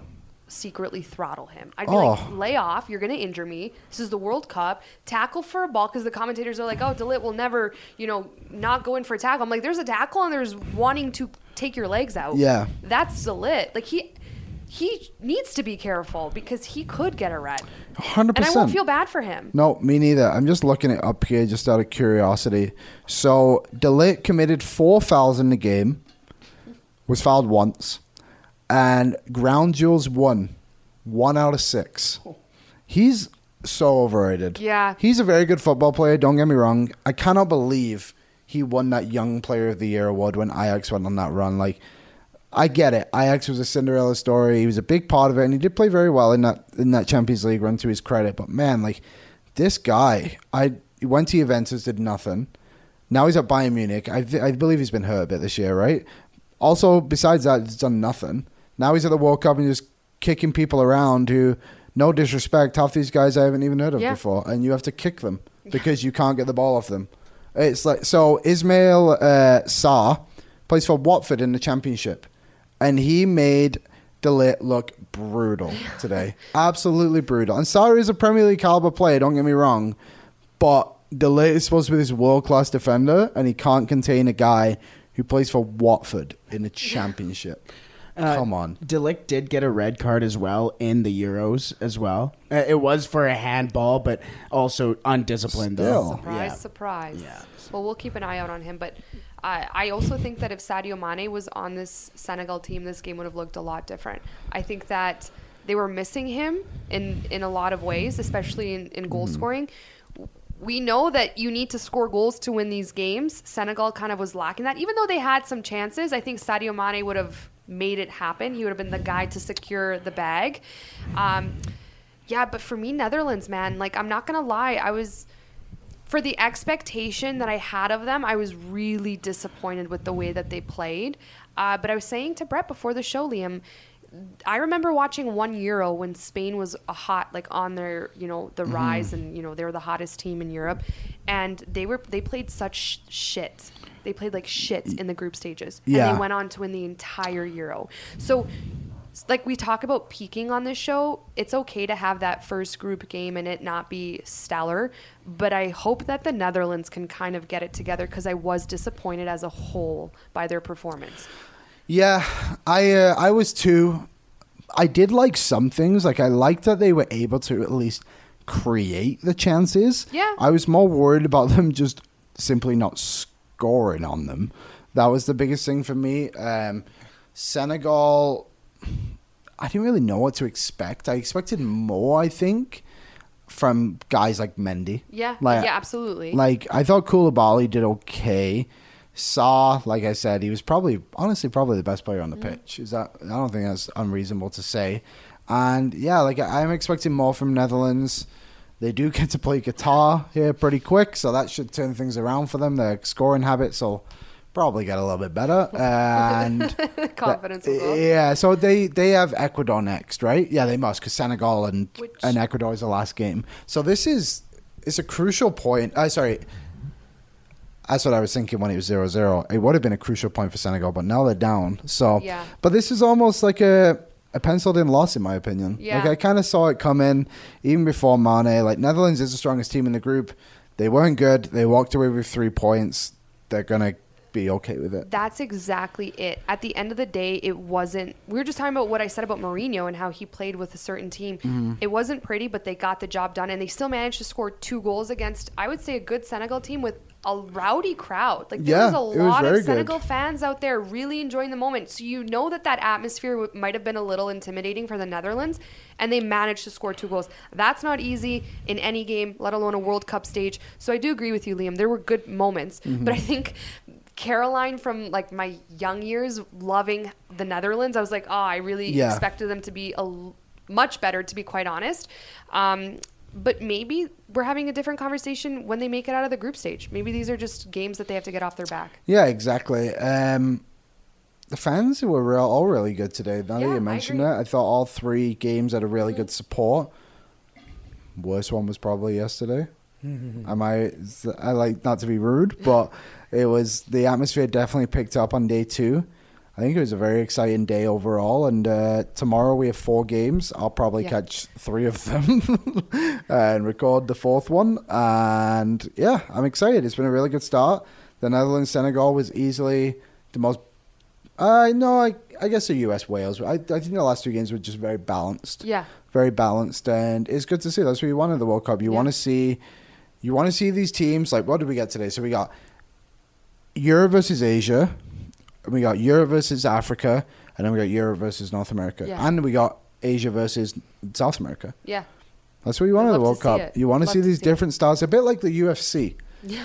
secretly throttle him. I'd be like, Oh. lay off, you're going to injure me. This is the World Cup. Tackle for a ball because the commentators are like, oh, De Ligt will never, you know, not go in for a tackle. I'm like, there's a tackle and there's wanting to take your legs out. Yeah. That's De Ligt. Like, he. He needs to be careful because he could get a red. 100%. And I won't feel bad for him. No, me neither. I'm just looking it up here just out of curiosity. So, De Ligt committed four fouls in the game, was fouled once, and Ground duels won one out of six. He's so overrated. Yeah. He's a very good football player, don't get me wrong. I cannot believe he won that Young Player of the Year award when Ajax went on that run. Like, I get it. Ajax was a Cinderella story. He was a big part of it, and he did play very well in that in that Champions League run. To his credit, but man, like this guy, I he went to Juventus, did nothing. Now he's at Bayern Munich. I, I believe he's been hurt a bit this year, right? Also, besides that, he's done nothing. Now he's at the World Cup and just kicking people around who, no disrespect, half these guys I haven't even heard of Yeah. before, and you have to kick them because you can't get the ball off them. It's like so. Ismail uh, Sarr plays for Watford in the Championship, and he made De Ligt look brutal today. Absolutely brutal. And Sarr is a Premier League caliber player. Don't get me wrong, but De Ligt is supposed to be this world class defender, and he can't contain a guy who plays for Watford in the Championship. Uh, Come on. De Ligt did get a red card as well in the Euros as well. Uh, it was for a handball, but also undisciplined though. Surprise, Yeah. surprise. Yeah. Well, we'll keep an eye out on him. But I I also think that if Sadio Mane was on this Senegal team, this game would have looked a lot different. I think that they were missing him in, in a lot of ways, especially in, in goal scoring. We know that you need to score goals to win these games. Senegal kind of was lacking that. Even though they had some chances, I think Sadio Mane would have made it happen. He would have been the guy to secure the bag. Um, yeah, but for me, Netherlands, man, like I'm not gonna lie, I was for the expectation that I had of them, I was really disappointed with the way that they played. Uh, but I was saying to Brett before the show, Liam, I remember watching one Euro when Spain was a hot, like on their, you know, the mm-hmm. rise, and you know they were the hottest team in Europe, and they were they played such shit. They played like shit in the group stages, and they went on to win the entire Euro. So like we talk about peaking on this show, it's okay to have that first group game and it not be stellar. But I hope that the Netherlands can kind of get it together because I was disappointed as a whole by their performance. Yeah, I uh, I was too. I did like some things. Like I liked that they were able to at least create the chances. Yeah. I was more worried about them just simply not scoring on them. That was the biggest thing for me. Um, Senegal, I didn't really know what to expect. I expected more. I think from guys like Mendy. Yeah, Like- yeah, absolutely. Like I thought Koulibaly did okay. Sarr, like I said, he was probably honestly probably the best player on the Mm-hmm. pitch. Is that I don't think that's unreasonable to say. And yeah, like I'm expecting more from Netherlands. They do get to play Qatar here pretty quick, so that should turn things around for them. Their scoring habits will probably get a little bit better. And Confidence yeah, so they they have Ecuador next, right? Yeah, they must because Senegal and Which- and Ecuador is the last game. So this is it's a crucial point. Uh, sorry, that's what I was thinking when it was 0-0. It would have been a crucial point for Senegal, but now they're down. So, Yeah. but this is almost like a a penciled in loss in my opinion. Yeah. Like I kind of saw it come in even before Mane. Like Netherlands is the strongest team in the group. They weren't good. They walked away with three points. They're gonna be okay with it. That's exactly it. At the end of the day, it wasn't. We were just talking about what I said about Mourinho and how he played with a certain team. Mm-hmm. It wasn't pretty, but they got the job done, and they still managed to score two goals against, I would say, a good Senegal team with a rowdy crowd. Like there Yeah, was a was lot very of good. Senegal fans out there really enjoying the moment. So you know that that atmosphere w- might have been a little intimidating for the Netherlands, and they managed to score two goals. That's not easy in any game, let alone a World Cup stage. So I do agree with you, Liam. There were good moments, Mm-hmm. but I think Caroline from like my young years loving the Netherlands, I was like, oh, I really Yeah. expected them to be a l- much better, to be quite honest. Um, but maybe we're having a different conversation when they make it out of the group stage. Maybe these are just games that they have to get off their back. Yeah, exactly. Um, the fans were real, all really good today. Now Yeah, that I you mentioned it. I thought all three games had a really good support. Worst one was probably yesterday. Am I? I like not to be rude, but it was the atmosphere definitely picked up on day two. I think it was a very exciting day overall. And uh, tomorrow we have four games. I'll probably Yeah. catch three of them and record the fourth one. And yeah, I'm excited. It's been a really good start. The Netherlands Senegal was easily the most. I know. I, I guess the US Wales. I, I think the last two games were just very balanced Yeah. very balanced, and it's good to see. That's what you want in the World Cup. You Yeah. want to see, you want to see these teams. Like, what did we get today? So we got Europe versus Asia, and we got Europe versus Africa, and then we got Europe versus North America, Yeah. and we got Asia versus South America. Yeah. That's what you want in the World Cup. it. You want to see to these see it. different styles, a bit like the UFC,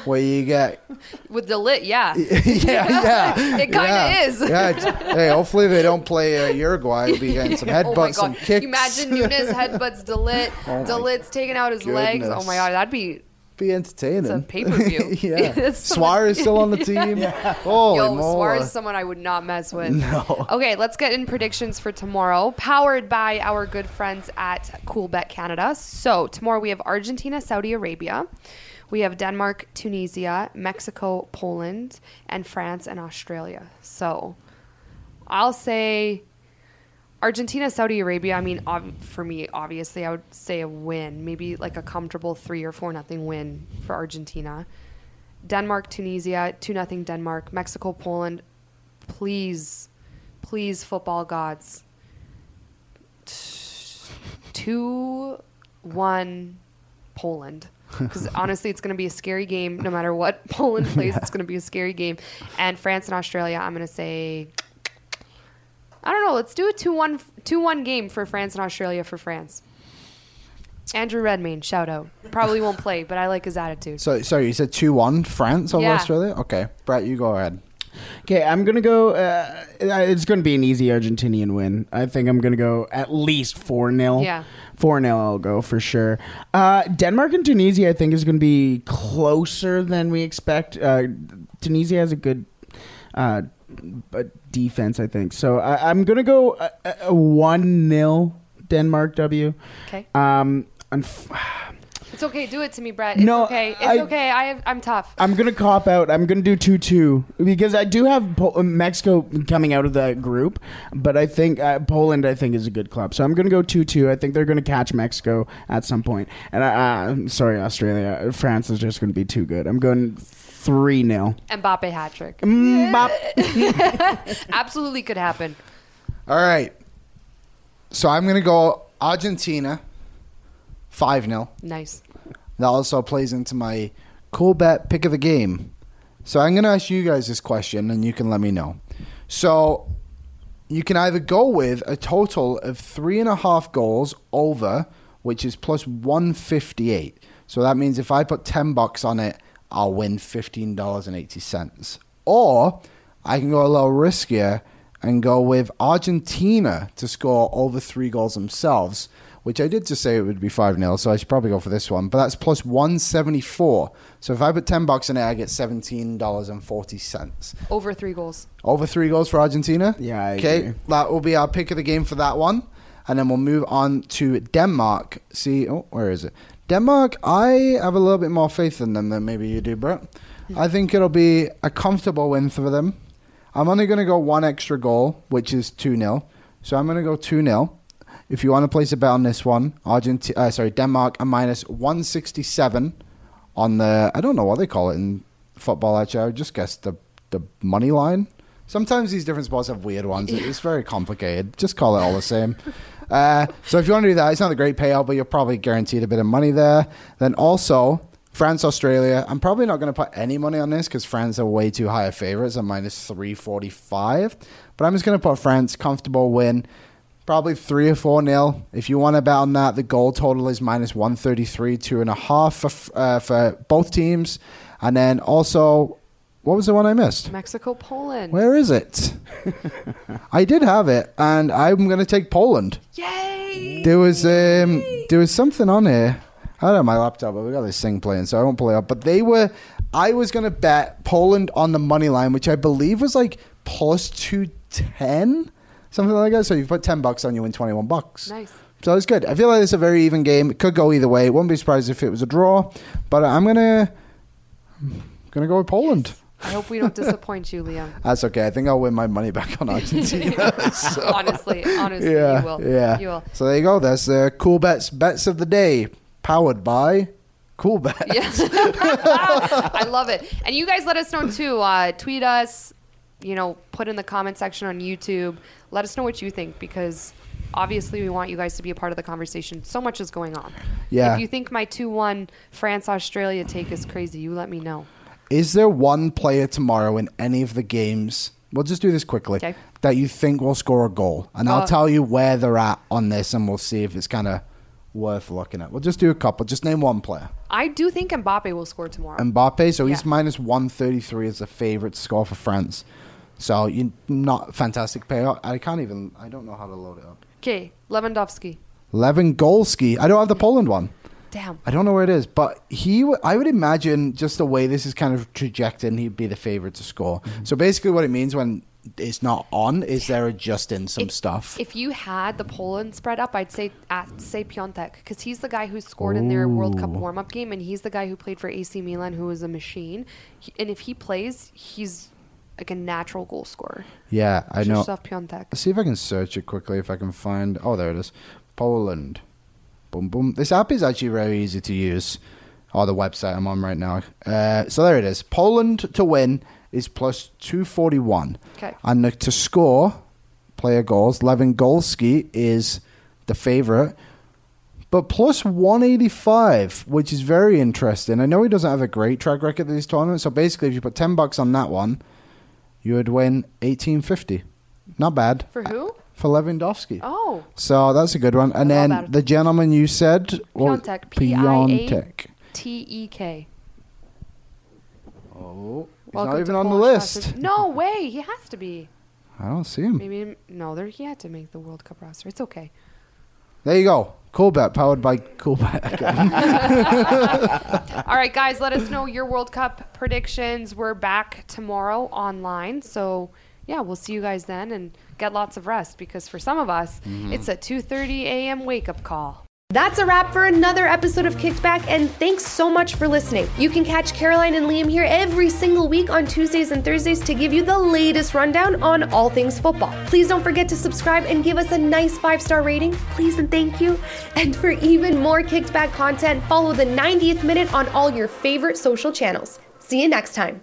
where you get With the lit, yeah. yeah, yeah. It kinda yeah. is. Yeah. Hey, hopefully they don't play uh, Uruguay. We'll be getting some oh my headbutts, some god! kicks. Imagine Nunez headbutts De Ligt. Oh my De Ligt's taking out his legs. Oh my god, that'd be be entertaining. It's a pay-per-view. yeah. It's is still on the team. Holy Yo, is someone I would not mess with. No. Okay, let's get in predictions for tomorrow, powered by our good friends at Coolbet Canada. So tomorrow we have Argentina, Saudi Arabia. We have Denmark, Tunisia, Mexico, Poland, and France and Australia. So I'll say Argentina, Saudi Arabia. I mean, ob- for me, obviously, I would say a win, maybe like a comfortable three or four nothing win for Argentina. Denmark, Tunisia, two nothing Denmark. Mexico, Poland. Please, please, football gods. Two, one, Poland. Because honestly, it's going to be a scary game. No matter what Poland plays, it's going to be a scary game. And France and Australia, I'm going to say. I don't know. Let's do a 2 1 2 1 game for France and Australia for France. Andrew Redmayne, shout out. Probably won't play, but I like his attitude. So, sorry, you said 2 1 France over Yeah. Australia? Okay. Brett, you go ahead. Okay, I'm gonna go. Uh, it's gonna be an easy Argentinian win. I think I'm gonna go at least four 0 Yeah. four 0 I'll go for sure. Uh, Denmark and Tunisia, I think, is gonna be closer than we expect. Uh, Tunisia has a good uh, b- defense, I think. So I, I'm gonna go a- a- one 0 Denmark W. Okay. Um, unf- It's okay. Do it to me, Brett. It's No, okay. It's I- okay. I have, I'm tough. I'm gonna cop out. I'm gonna do two two because I do have po- Mexico coming out of that group, but I think uh, Poland I think is a good club, so I'm gonna go two two. I think they're gonna catch Mexico at some point. point, and I, uh, I'm sorry Australia, France is just gonna be too good. I'm going three 0 Mbappe hat trick. Mm, Absolutely could happen. All right. So I'm going to go Argentina 5 0. Nice. That also plays into my cool bet pick of the game. So I'm going to ask you guys this question and you can let me know. So you can either go with a total of three and a half goals over, which is plus 158. So that means if I put 10 bucks on it, I'll win $15.80. Or I can go a little riskier and go with Argentina to score over three goals themselves, which I did just say it would be 5 0, so I should probably go for this one. But that's plus 174. So if I put 10 bucks in it, I get $17.40. Over three goals. Over three goals for Argentina? Yeah, I okay, agree. that will be our pick of the game for that one. And then we'll move on to Denmark. See, oh, where is it? Denmark, I have a little bit more faith in them than maybe you do, Brett. I think it'll be a comfortable win for them. I'm only going to go one extra goal, which is 2 0. So I'm going to go 2 0. If you want to place a bet on this one, Argentina, uh, sorry, Denmark, a minus 167 on the, I don't know what they call it in football, actually. I just guess the, the money line. Sometimes these different sports have weird ones. It's very complicated. Just call it all the same. Uh, so if you want to do that, it's not a great payout, but you're probably guaranteed a bit of money there. Then also France, Australia. I'm probably not going to put any money on this because France are way too high a favorites at minus 345. But I'm just going to put France comfortable win. Probably three or four nil. If you want to bet on that, the goal total is minus one thirty three, two and a half for uh, for both teams, and then also, what was the one I missed? Mexico, Poland. Where is it? I did have it, and I'm going to take Poland. Yay! There was um, there was something on here. I don't have my laptop, but we got this thing playing, so I won't pull it up. But they were, I was going to bet Poland on the money line, which I believe was like plus two ten, something like that. So you put ten bucks on, you win twenty one bucks. Nice. So it's good. I feel like it's a very even game. It could go either way. Wouldn't be surprised if it was a draw. But I'm gonna I'm gonna go with Poland. I hope we don't disappoint you, Liam. That's okay. I think I'll win my money back on Argentina. So, honestly, honestly, yeah, you will. yeah. You will. So there you go. That's the cool bets bets of the day, powered by Coolbet. Yes. I love it. And you guys let us know too. Uh, tweet us, you know, put in the comment section on YouTube. Let us know what you think because obviously we want you guys to be a part of the conversation. So much is going on. Yeah. If you think my 2 1 France Australia take is crazy, you let me know. Is there one player tomorrow in any of the games? We'll just do this quickly. Okay. That you think will score a goal, and I'll Uh, tell you where they're at on this, and we'll see if it's kind of worth looking at. We'll just do a couple. Just name one player. I do think Mbappe will score tomorrow. Mbappe, so he's Yeah. minus one thirty three as a favorite to score for France. So you not fantastic payout. I can't even. I don't know how to load it up. Okay, Lewandowski. Lewandowski. I don't have the Poland one. Damn. I don't know where it is, but he. W- I would imagine just the way this is kind of trajecting, he'd be the favorite to score. Mm-hmm. So basically, what it means when it's not on is they're adjusting some If- stuff. If you had the Poland spread up, I'd say at say Piątek because he's the guy who scored in their World Cup warm up game, and he's the guy who played for AC Milan, who is a machine. He, and if he plays, he's like a natural goal scorer. yeah, I know. Krzysztof Piątek. Let's see if I can search it quickly. If I can find. Oh, there it is. Poland. Boom, boom. This app is actually very easy to use. Oh, the website I'm on right now. Uh, so there it is. Poland to win is plus 241. Okay. And to score player goals, Lewandowski is the favorite. But plus 185, which is very interesting. I know he doesn't have a great track record at these tournaments. So basically, if you put 10 bucks on that one, you would win 1850. Not bad For who? For Lewandowski. Oh, So that's a good one. And then the gentleman you said, Piątek. Piątek. T E K. Oh, he's Welcome not even on the list. No way, he has to be. I don't see him. Maybe no, there he had to make the World Cup roster. It's okay. There you go. Cool bet, powered by Coolbet. All right, guys, let us know your World Cup predictions. We're back tomorrow online. So, yeah, we'll see you guys then and get lots of rest because for some of us, mm-hmm. it's a 2:30 a.m. wake up call. That's a wrap for another episode of Kickback, and thanks so much for listening. You can catch Caroline and Liam here every single week on Tuesdays and Thursdays to give you the latest rundown on all things football. Please don't forget to subscribe and give us a nice five star rating, please and thank you. And for even more Kickback content, follow the 90th minute on all your favorite social channels. See you next time.